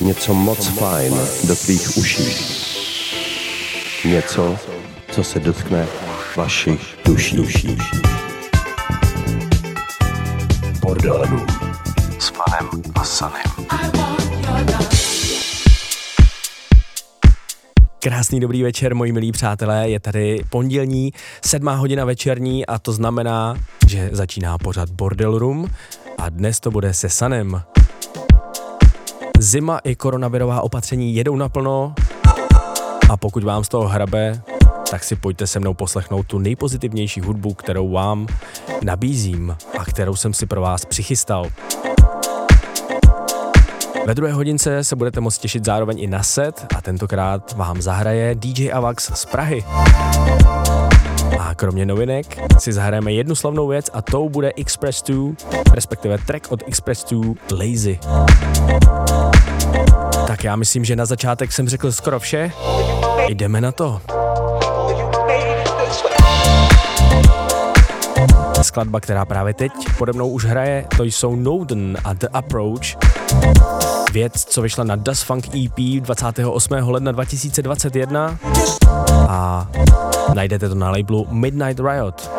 něco moc fajn do tvých uší. Něco, co se dotkne vašich duší. duší. Bordelů s Fanem a Sanem. Krásný dobrý večer, moji milí přátelé. Je tady pondělní, sedmá hodina večerní a to znamená, že začíná pořad Bordel Room a dnes to bude se Sanem. Zima i koronavirová opatření jedou naplno a pokud vám z toho hrabe, tak si pojďte se mnou poslechnout tu nejpozitivnější hudbu, kterou vám nabízím a kterou jsem si pro vás přichystal. Ve druhé hodince se budete moct těšit zároveň i na set a tentokrát vám zahraje DJ Avax z Prahy. A kromě novinek si zahrajeme jednu slavnou věc a tou bude Express 2, respektive track od Express 2 Lazy. Tak já myslím, že na začátek jsem řekl skoro vše. Jdeme na to. Skladba, která právě teď pode mnou už hraje, to jsou Noden a The Approach. Věc, co vyšla na Das Funk EP 28. ledna 2021 a najdete to na labelu Midnight Riot.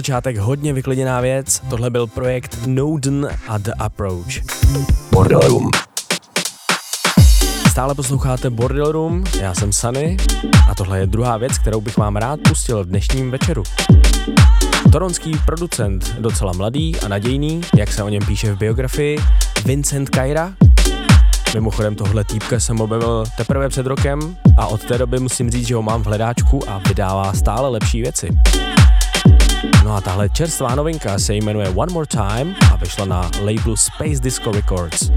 Začátek hodně vyklidněná věc, tohle byl projekt Noden a The Approach. Bordel Room. Stále posloucháte Bordel Room, já jsem Sunny a tohle je druhá věc, kterou bych vám rád pustil v dnešním večeru. Toronský producent, docela mladý a nadějný, jak se o něm píše v biografii, Vincent Kyra. Mimochodem tohle týpka jsem objevil teprve před rokem a od té doby musím říct, že ho mám v hledáčku a vydává stále lepší věci. No a tahle čerstvá novinka se jmenuje One More Time a vyšla na labelu Space Disco Records.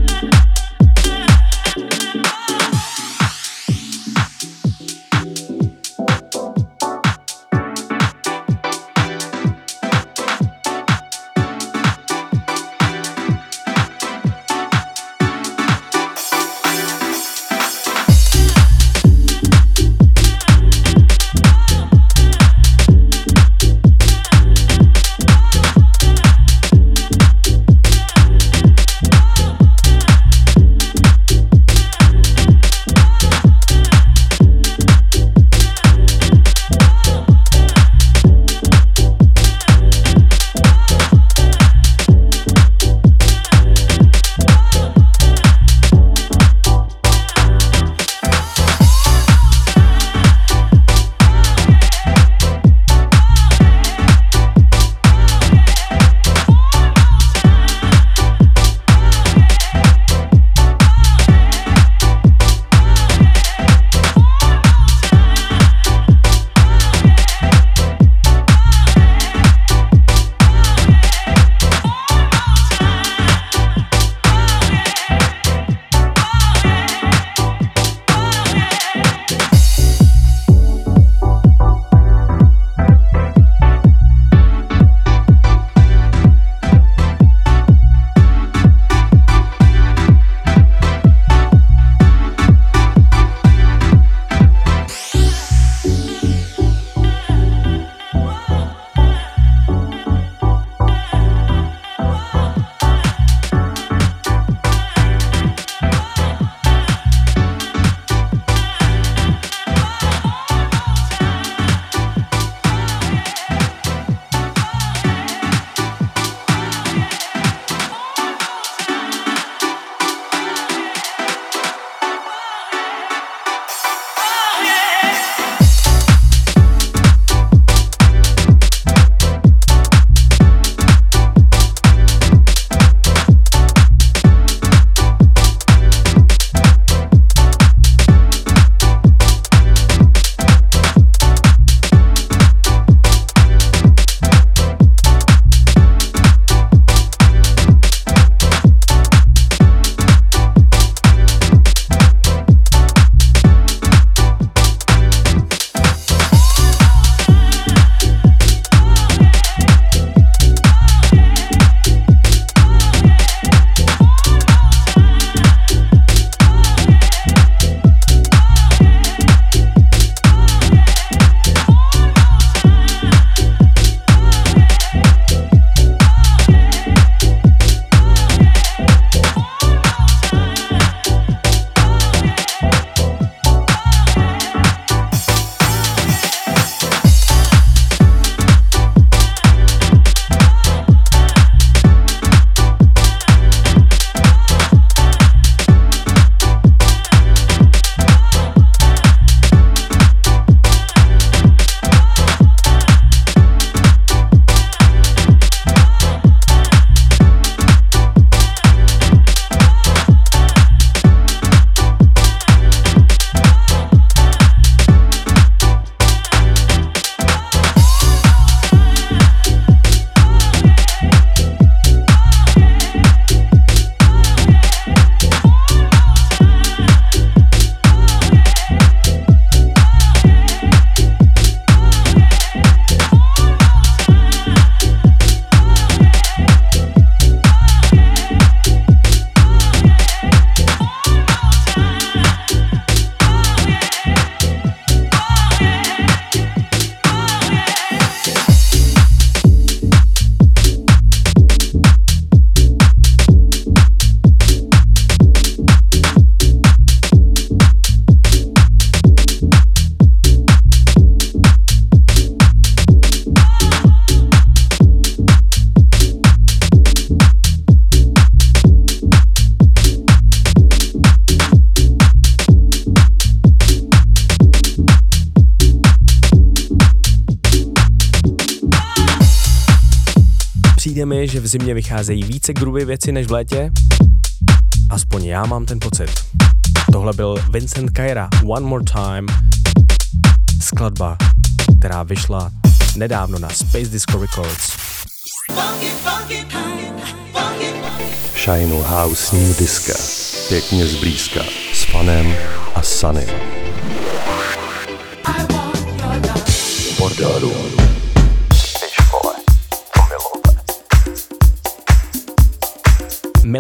Zimě vycházejí více gruby věci než v létě. Aspoň já mám ten pocit. Tohle byl Vincent Kyra, One More Time, skladba, která vyšla nedávno na Space Disco Records. Shineu House New Disca. Pěkně zblízka. S fanem a Sunny. Bordelů.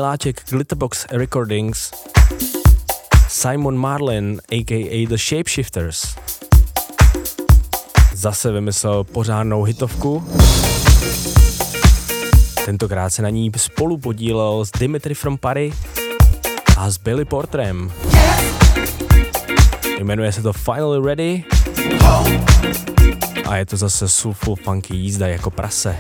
Miláček Glitterbox Recordings, Simon Marlin, a.k.a. The Shapeshifters. Zase vymyslel pořádnou hitovku. Tentokrát se na ní spolu podílel s Dimitri from Paris a s Billy Portrem. Jmenuje se to Finally Ready a je to zase soulful funky jízda jako prase.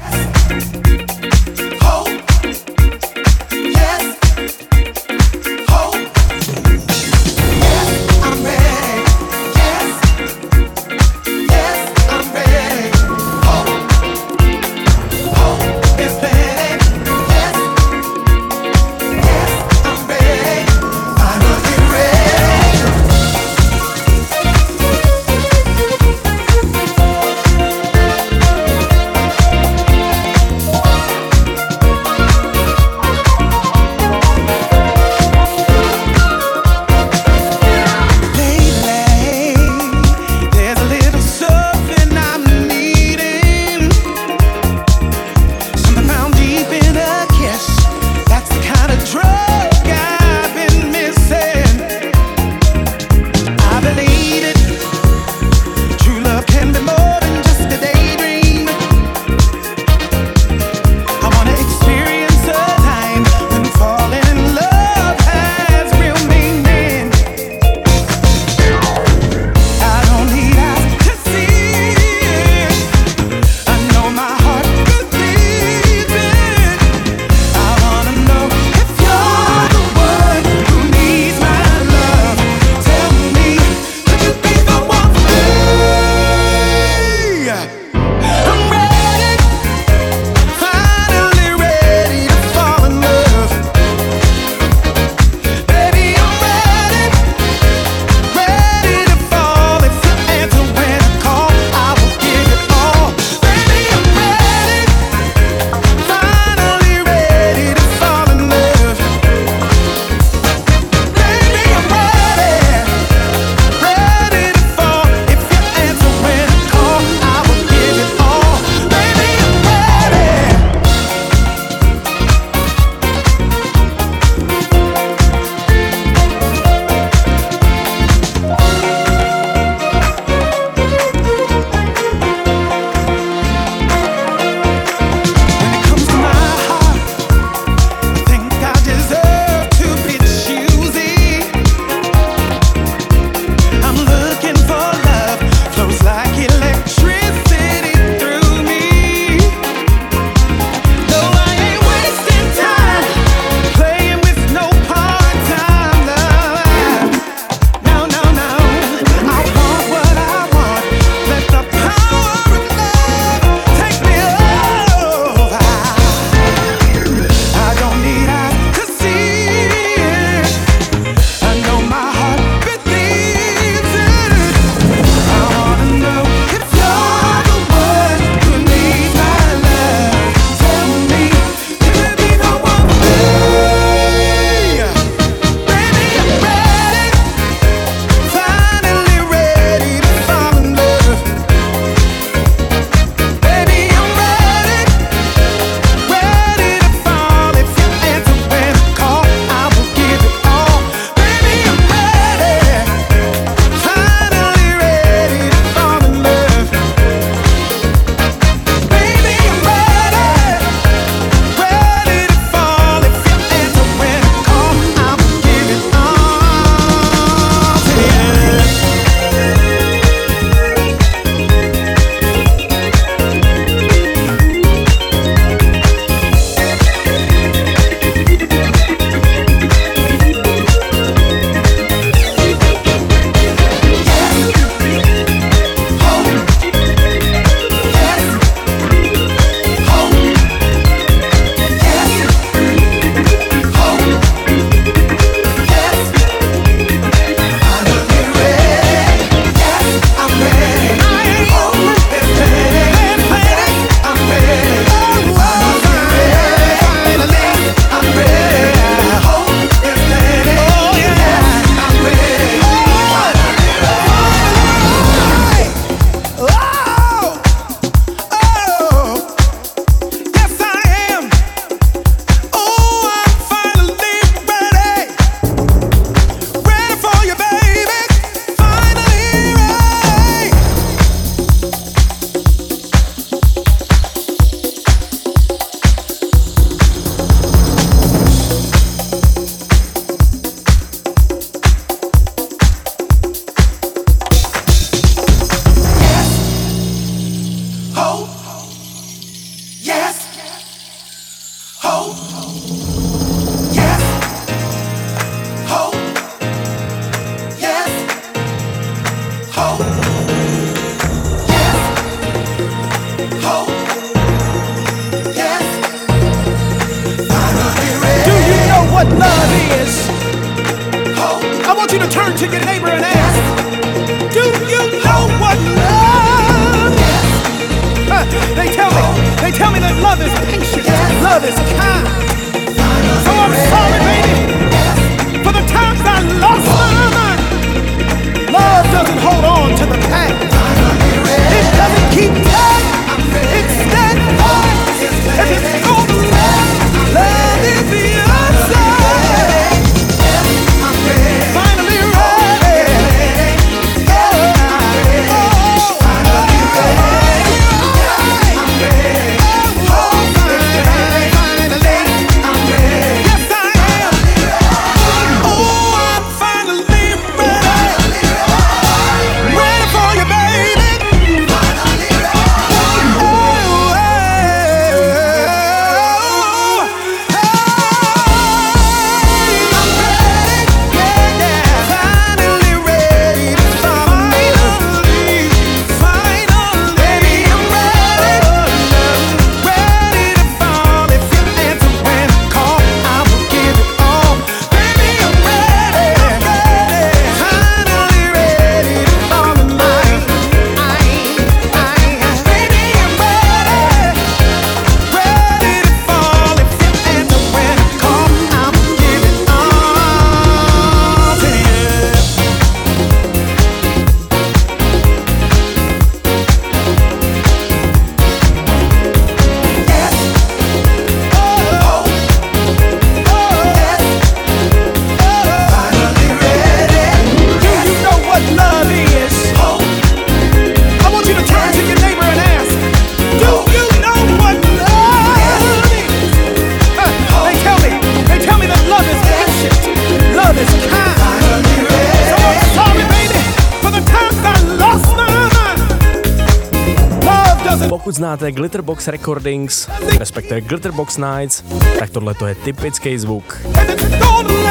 Znáte Glitterbox Recordings, respektive Glitterbox Nights, tak tohle to je typický zvuk.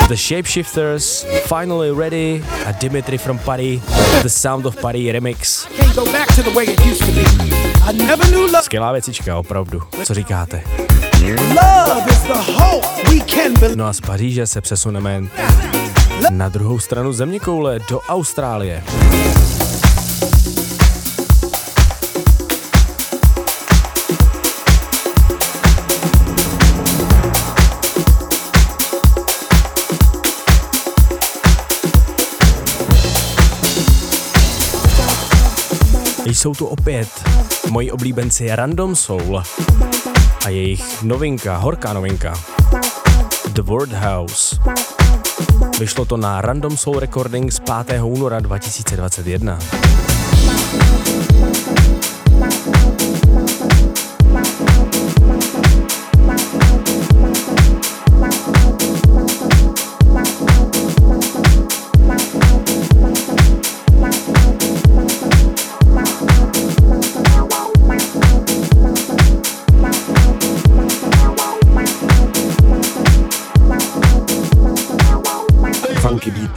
The Shapeshifters, Finally Ready a Dimitri from Paris, The Sound of Paris remix. Skvělá věcička, opravdu. Co říkáte? No a z Paříže se přesuneme na druhou stranu zeměkoule do Austrálie. Jsou tu opět moji oblíbenci Random Soul a jejich novinka, horká novinka The Word House. Vyšlo to na Random Soul Recordings 5. února 2021.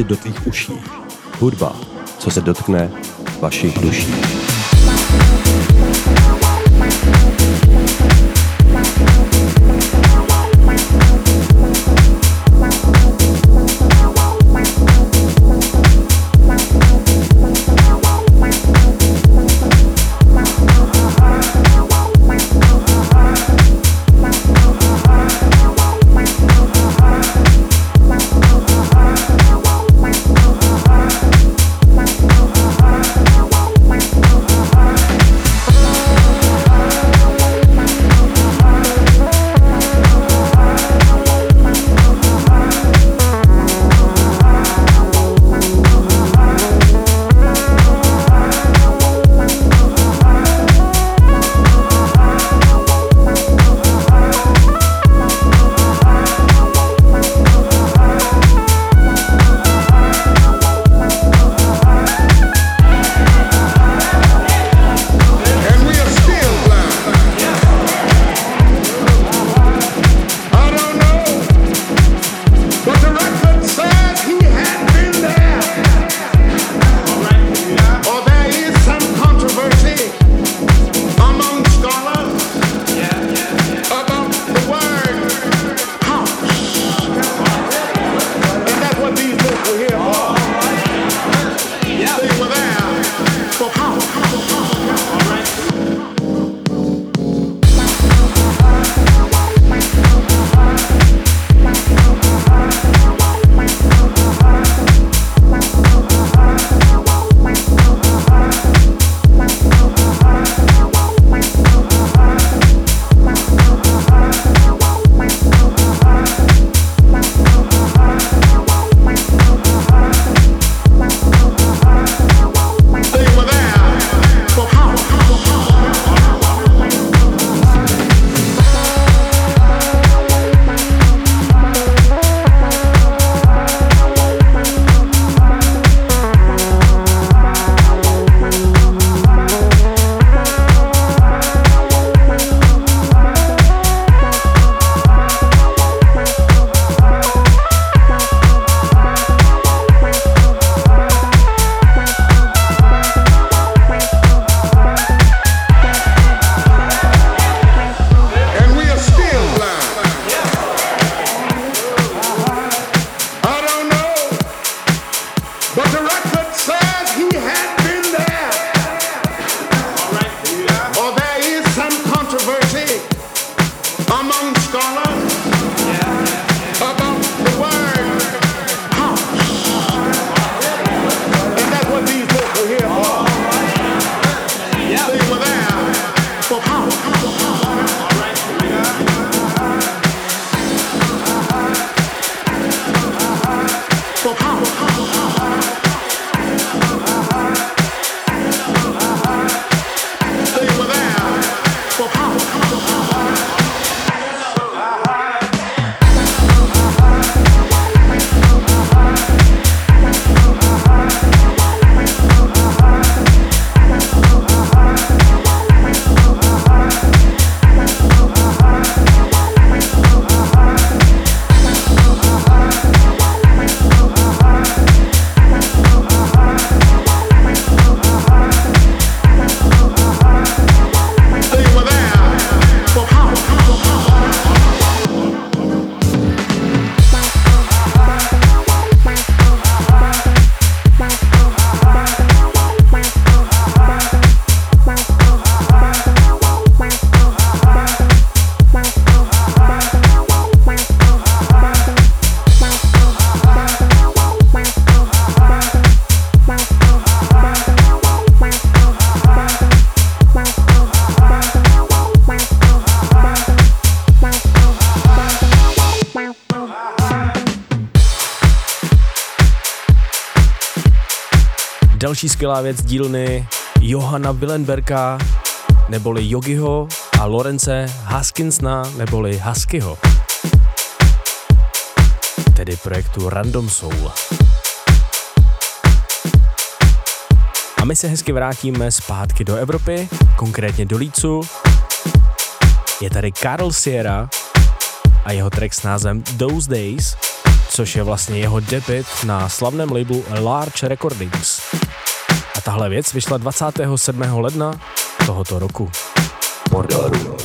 do tvých uší. Hudba, co se dotkne vašich duší. Další skvělá věc dílny Johana Willenberka, neboli Yogiho a Lorence Haskinsna, neboli Huskyho. Tedy projektu Random Soul. A my se hezky vrátíme zpátky do Evropy, konkrétně do Lícu. Je tady Karl Sierra a jeho track s názvem Those Days, což je vlastně jeho debut na slavném labelu Large Recordings. Tahle věc vyšla 27. ledna tohoto roku. Borderu.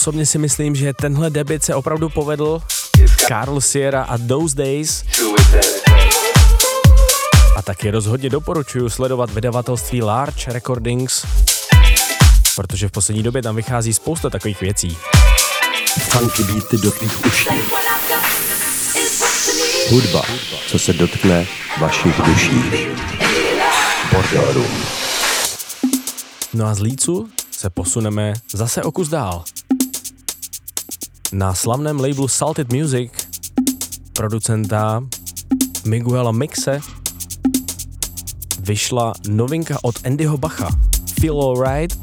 Osobně si myslím, že tenhle debit se opravdu povedl. Carl Sierra a Those Days. A taky rozhodně doporučuji sledovat vydavatelství Large Recordings, protože v poslední době tam vychází spousta takových věcí. Funky beaty do tvých uší. Hudba, co se dotkne vašich duší. Bordel Room. No a z Lícu se posuneme zase o kus dál. Na slavném labelu Salted Music producenta Miguela Mixe vyšla novinka od Andyho Bacha Feel Alright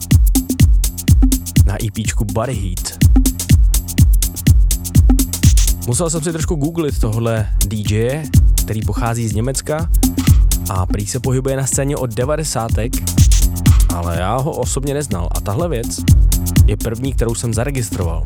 na EPčku Body Heat. Musel jsem si trošku googlit tohle DJ, který pochází z Německa a prý se pohybuje na scéně od 90 ale já ho osobně neznal a tahle věc je první, kterou jsem zaregistroval.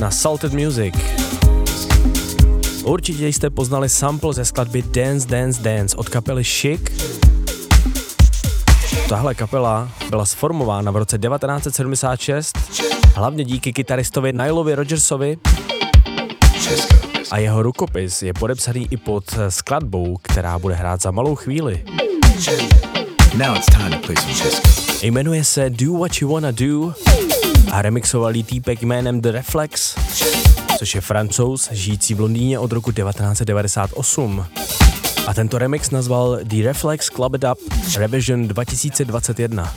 Na Salted Music. Určitě jste poznali sample ze skladby Dance Dance Dance od kapely Chic. Tahle kapela byla sformována v roce 1976 hlavně díky kytaristovi Nilovi Rogersovi a jeho rukopis je podepsaný i pod skladbou, která bude hrát za malou chvíli. Now it's time to play some Jmenuje se Do What You Wanna Do remixoval jí týpek jménem The Reflex, což je francouz žijící v Londýně od roku 1998. A tento remix nazval The Reflex Club Up Revision 2021.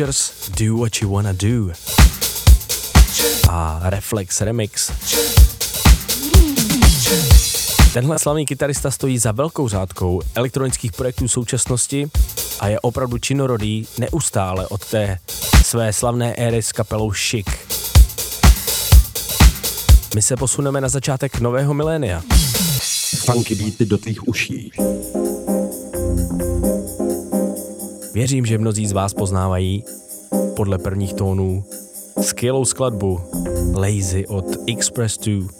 Rogers Do What You Wanna Do a Reflex Remix. Tenhle slavný kytarista stojí za velkou řádkou elektronických projektů současnosti a je opravdu činorodý neustále od té své slavné éry s kapelou Chic. My se posuneme na začátek nového milénia. Funky beaty do tvých uší. Věřím, že mnozí z vás poznávají podle prvních tónů skvělou skladbu Lazy od Express 2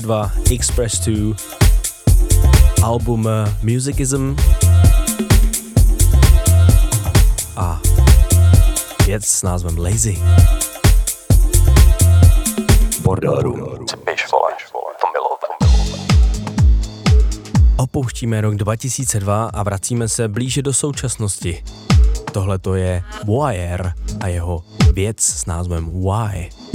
2002 Express 2, album Musicism a věc s názvem Lazy. Bordelů. Opouštíme rok 2002 a vracíme se blíže do současnosti. Tohle to je Wire a jeho věc s názvem Why.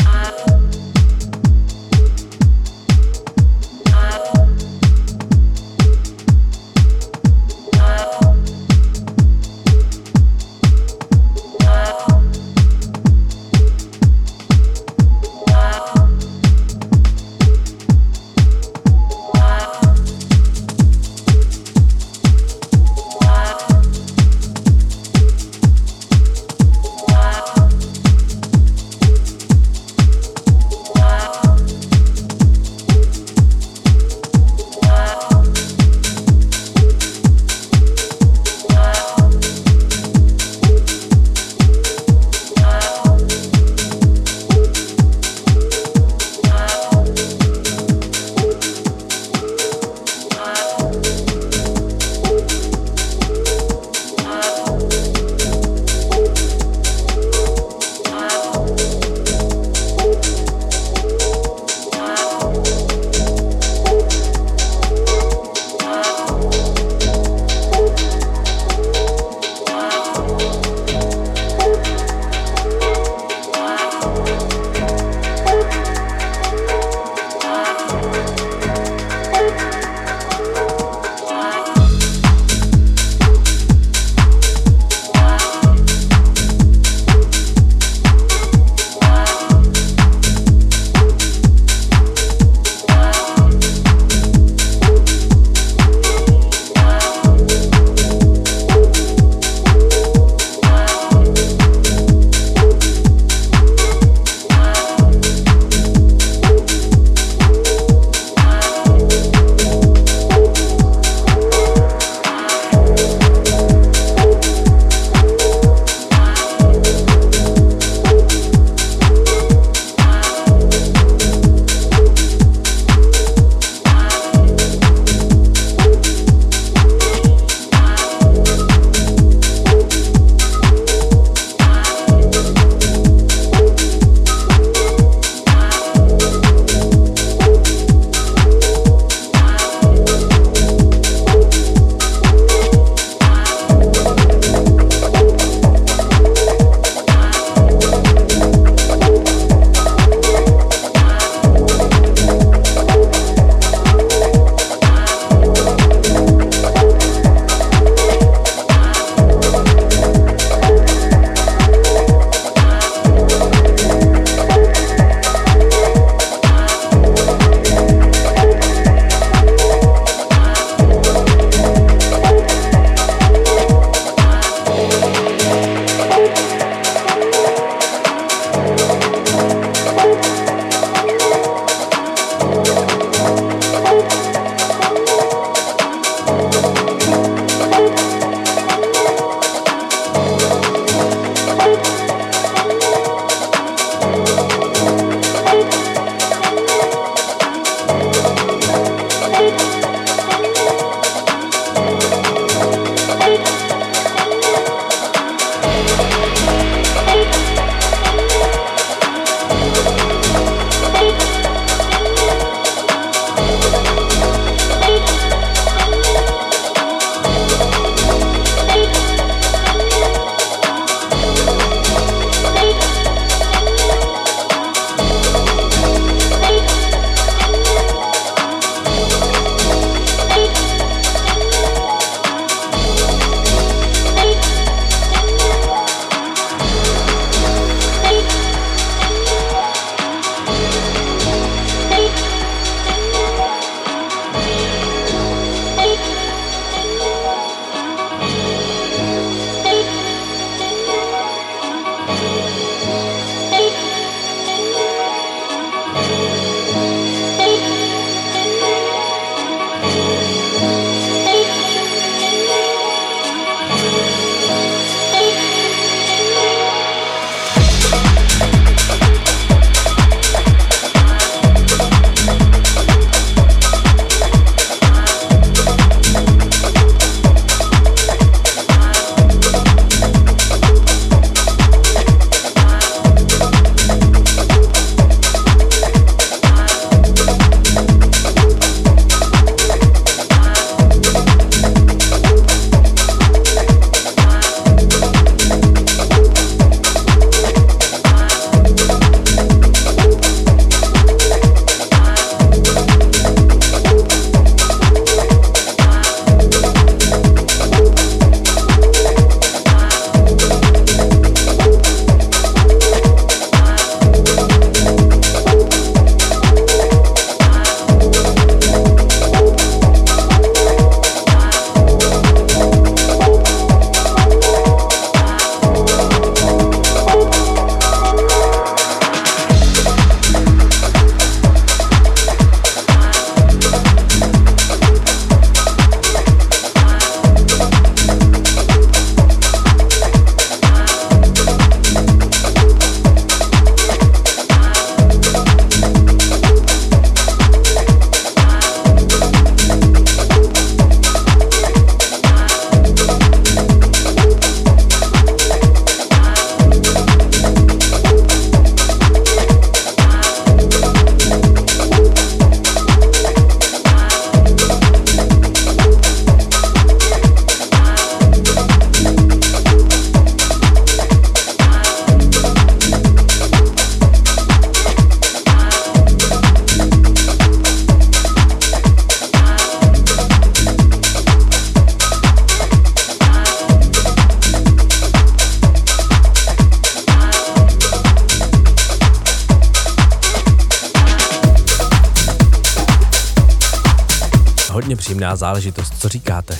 Záležitost, co říkáte?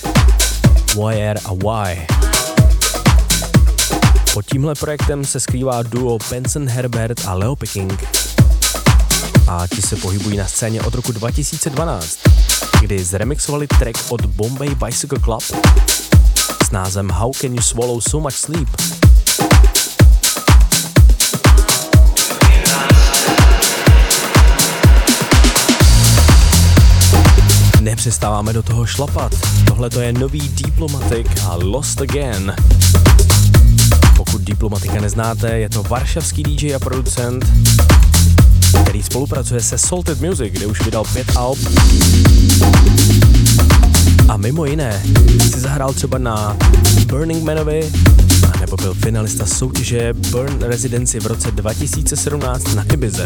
Wire a Why. Pod tímhle projektem se skrývá duo Benson Herbert a Leo Picking. A ti se pohybují na scéně od roku 2012, kdy zremixovali track od Bombay Bicycle Club s názvem How Can You Swallow So Much Sleep. Nepřestáváme do toho šlapat. Tohle to je nový Diplomatic a Lost Again. Pokud Diplomatika neznáte, je to varšavský DJ a producent, který spolupracuje se Salted Music, kde už vydal pět alb. A mimo jiné si zahrál třeba na Burning Manovi, nebo byl finalista soutěže Burn Residency v roce 2017 na Ibize.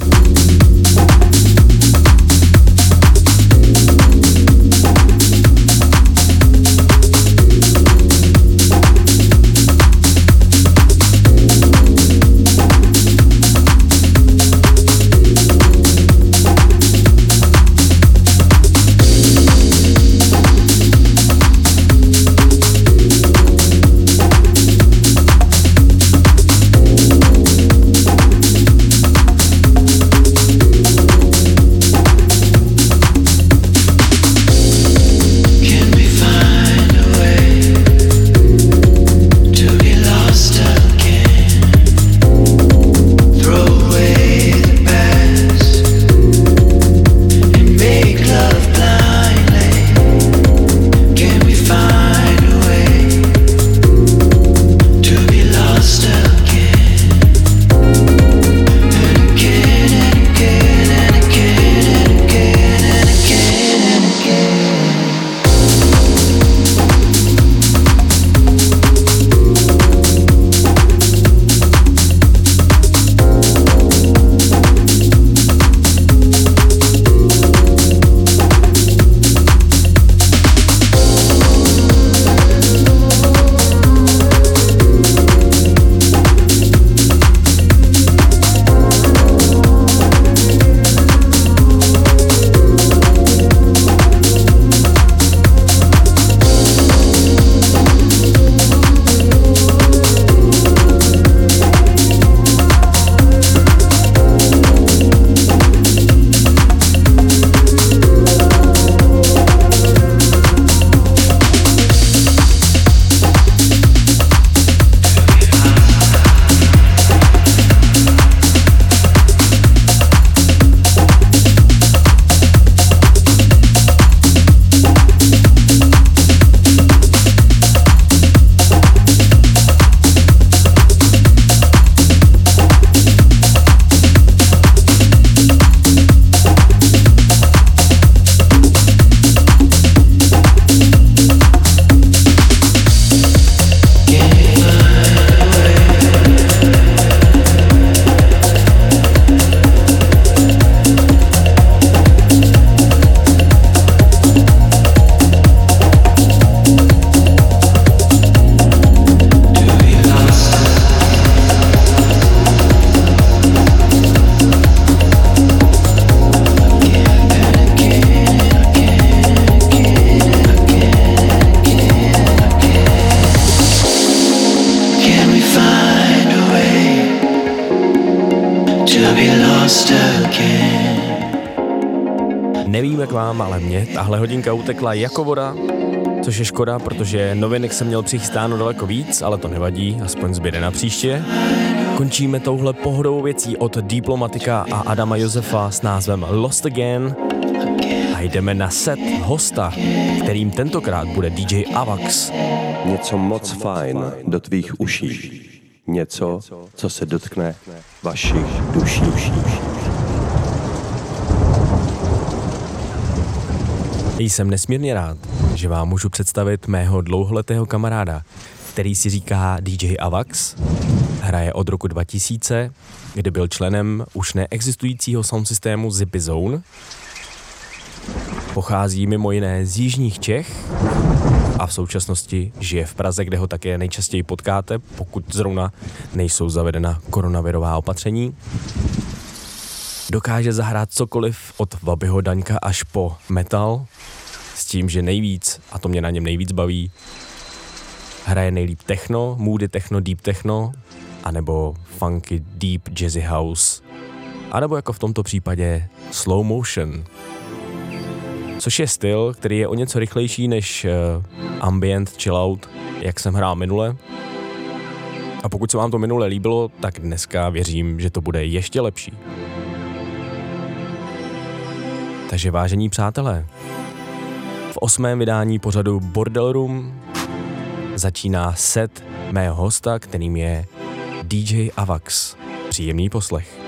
Utekla jako voda, což je škoda, protože novinek jsem měl přichystáno daleko víc, ale to nevadí, aspoň zbyde na příště. Končíme touhle pohodovou věcí od Diplomatika a Adama Josefa s názvem Lost Again a jdeme na set hosta, kterým tentokrát bude DJ Avax. Něco moc fajn do tvých uší. Něco, co se dotkne vašich duší. Jsem nesmírně rád, že vám můžu představit mého dlouholetého kamaráda, který si říká DJ Avax, hraje od roku 2000, kdy byl členem už neexistujícího soundsystému Zippy Zone. Pochází mimo jiné z jižních Čech a v současnosti žije v Praze, kde ho také nejčastěji potkáte, pokud zrovna nejsou zavedena koronavirová opatření. Dokáže zahrát cokoliv od Vabyho Daňka až po metal s tím, že nejvíc, a to mě na něm nejvíc baví, hraje nejlíp techno, moody techno, deep techno, anebo funky, deep jazzy house, anebo jako v tomto případě slow motion, což je styl, který je o něco rychlejší než uh, ambient, chill out, jak jsem hrál minule. A pokud se vám to minule líbilo, tak dneska věřím, že to bude ještě lepší. Takže vážení přátelé, v osmém vydání pořadu Bordel Room začíná set mého hosta, kterým je DJ Avax. Příjemný poslech.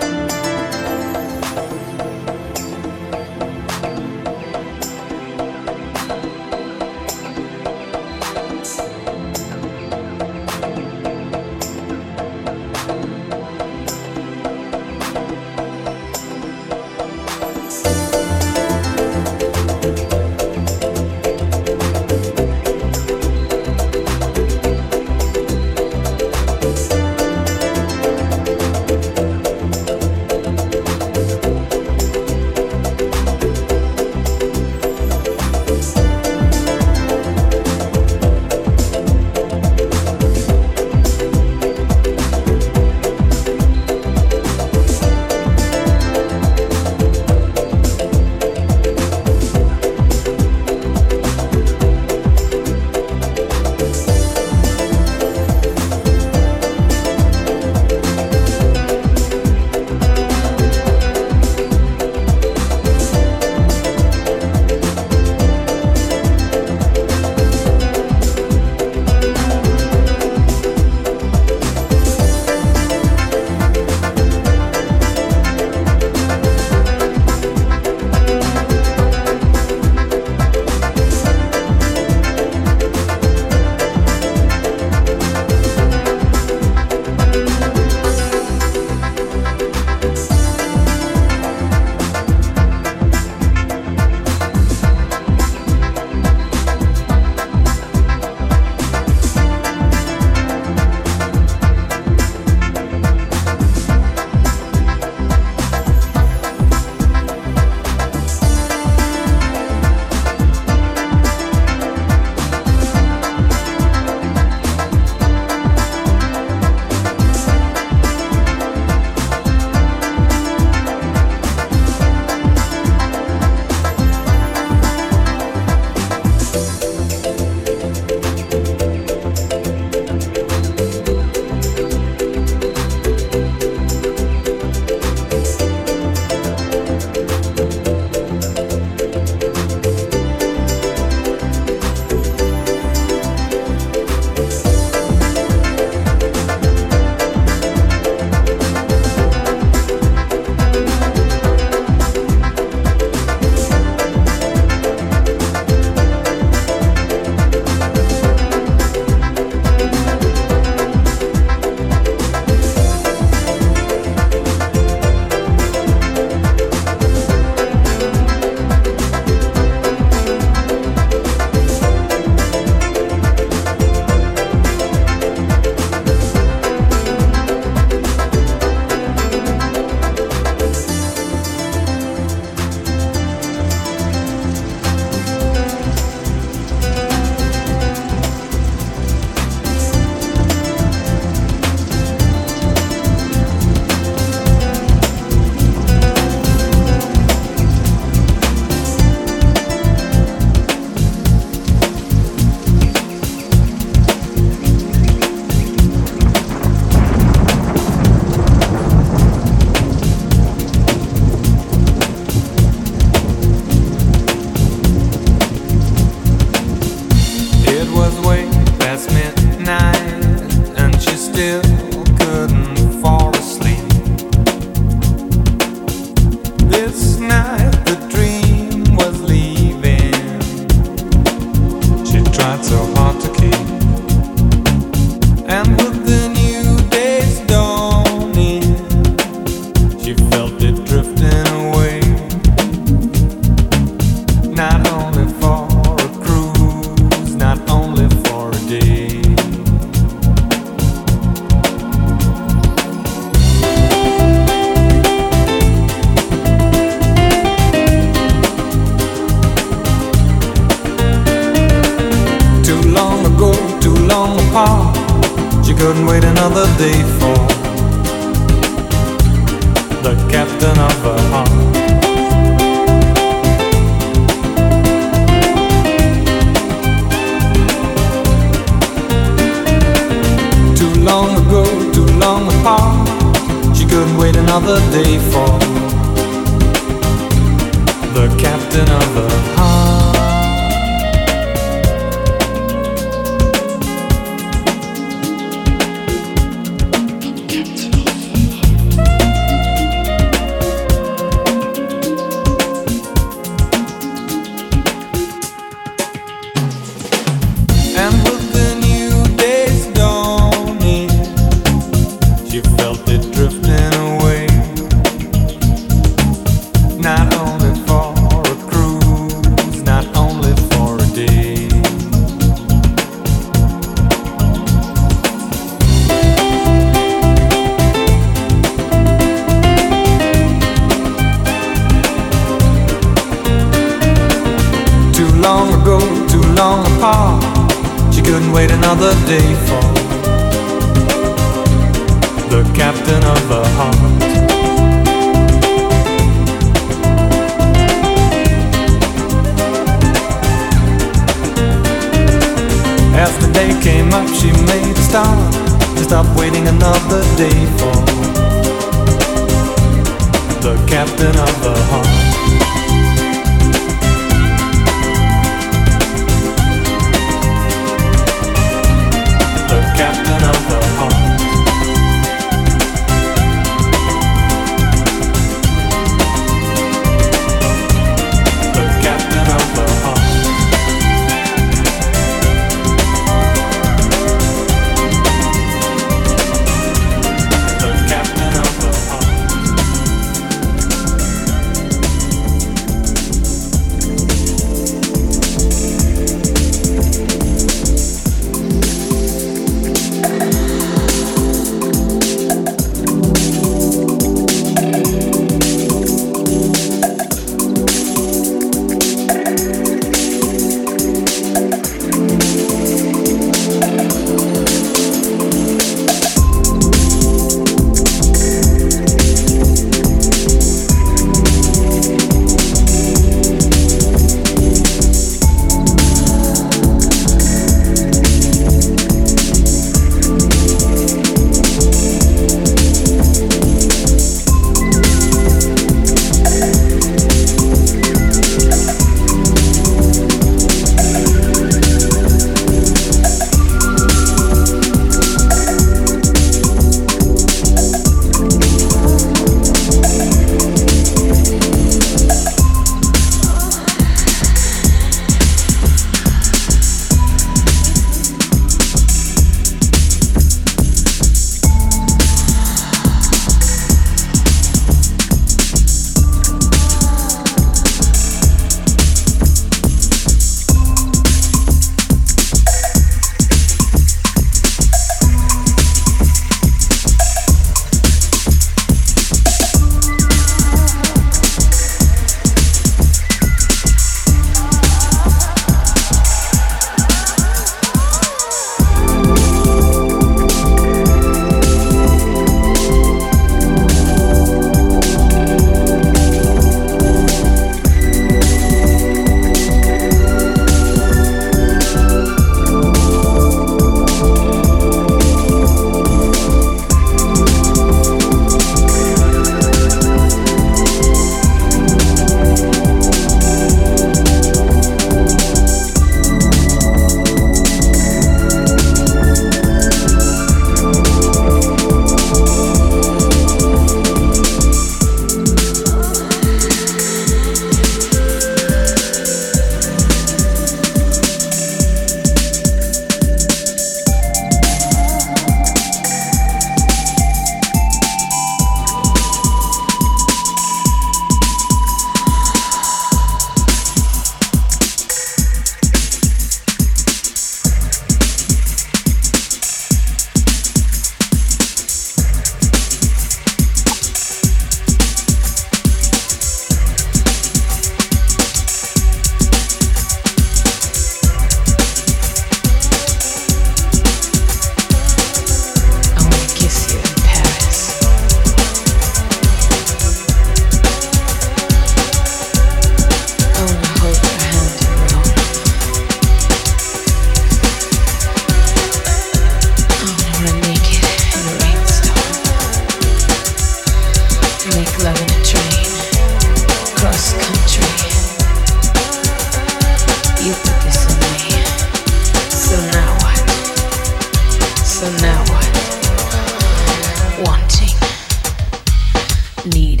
need.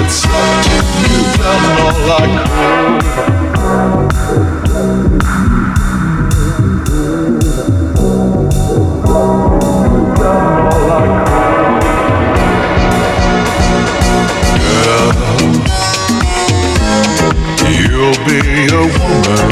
it's up to you, I'm all like her. Girl, you'll be a woman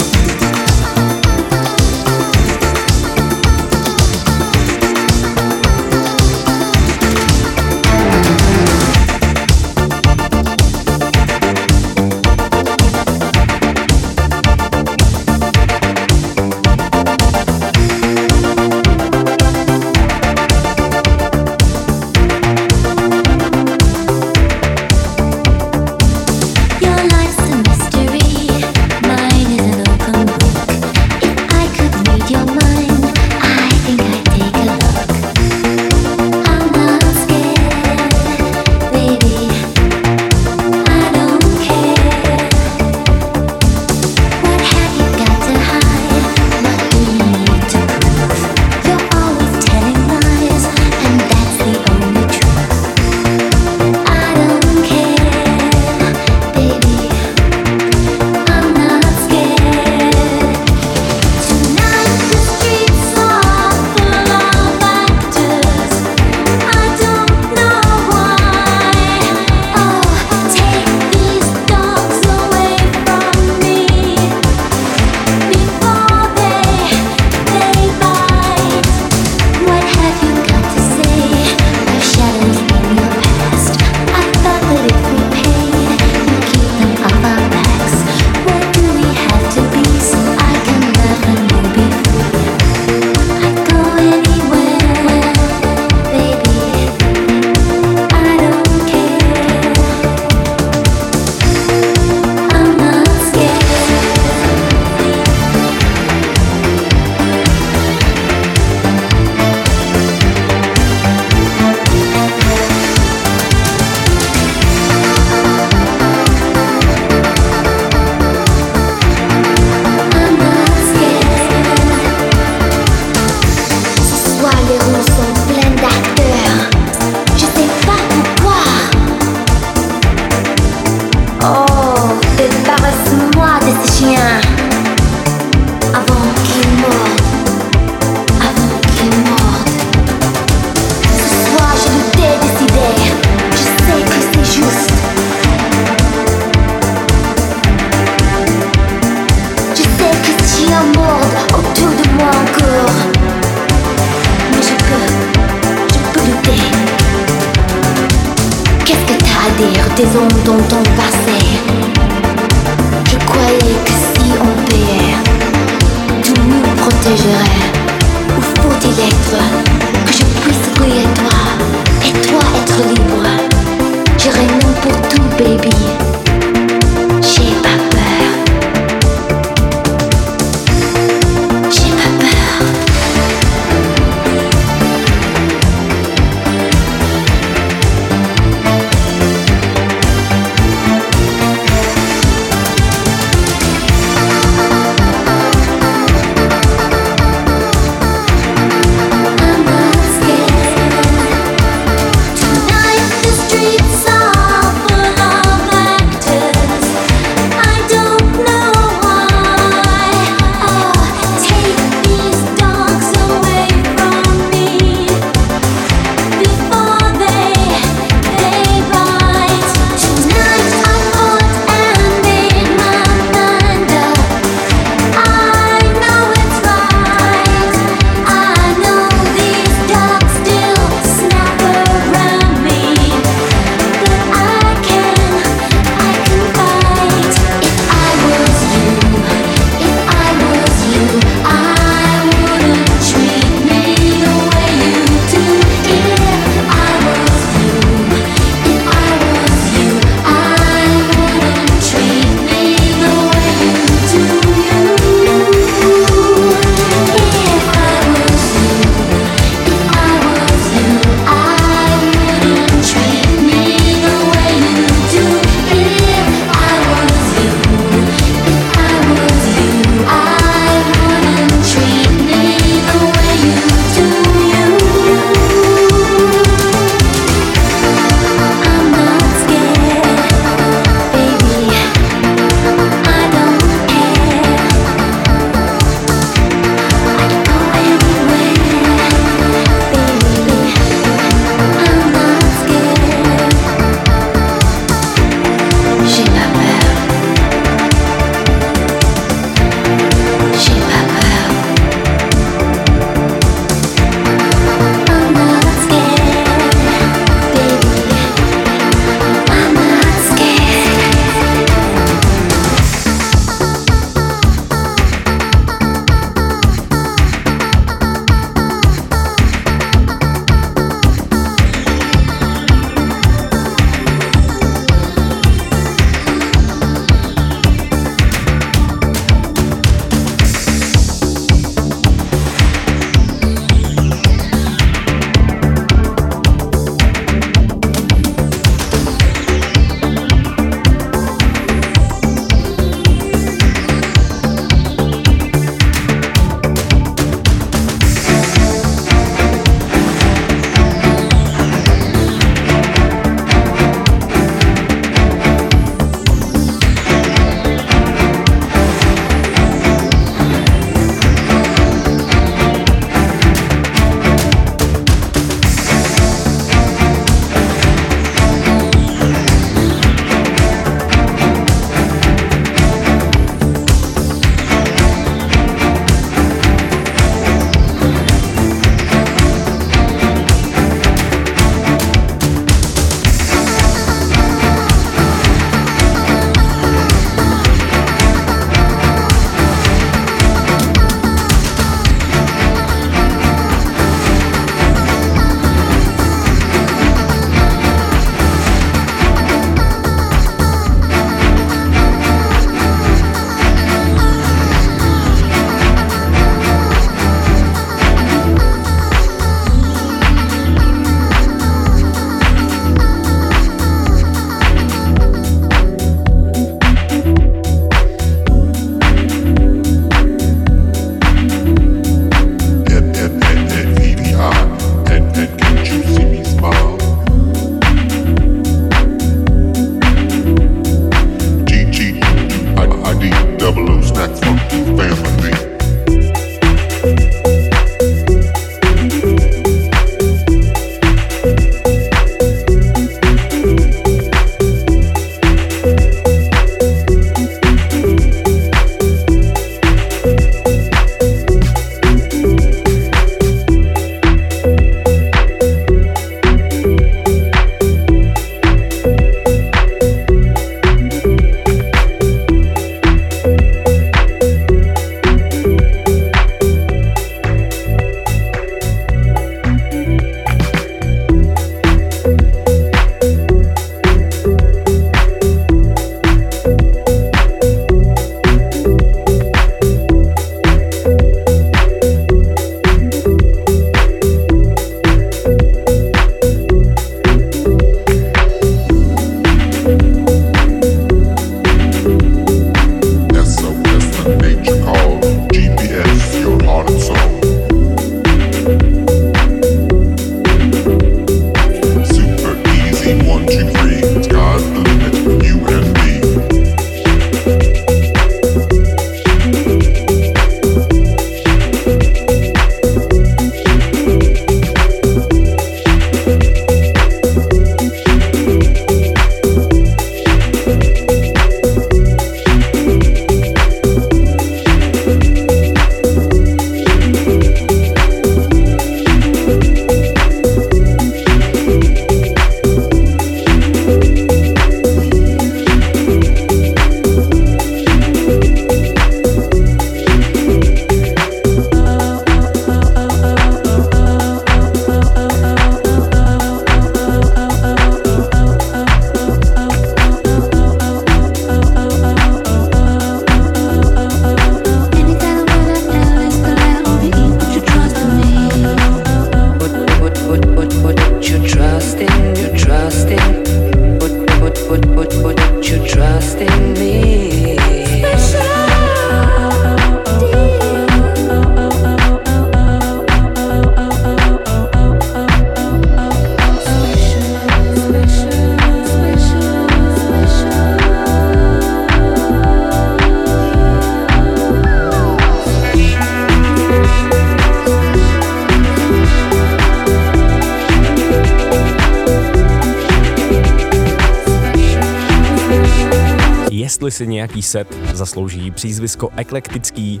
set zaslouží přízvisko eklektický,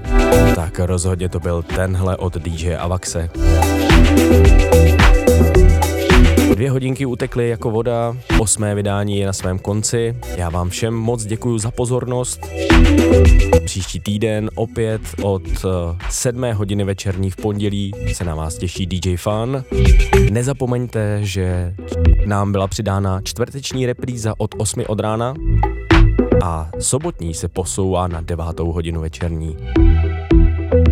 tak rozhodně to byl tenhle od DJ Avaxe. Dvě hodinky utekly jako voda, osmé vydání je na svém konci. Já vám všem moc děkuji za pozornost. Příští týden opět od 7 hodiny večerní v pondělí se na vás těší DJ Fun. Nezapomeňte, že nám byla přidána čtvrteční repríza od 8 od rána a sobotní se posouvá na 9 hodinu večerní.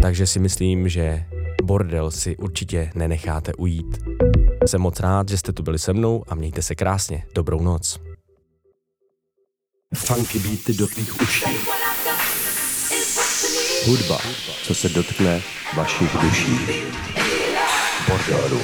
Takže si myslím, že bordel si určitě nenecháte ujít. Jsem moc rád, že jste tu byli se mnou a mějte se krásně. Dobrou noc. Funky beaty do tvých uší. Hudba, co se dotkne vašich duší. Bordelů.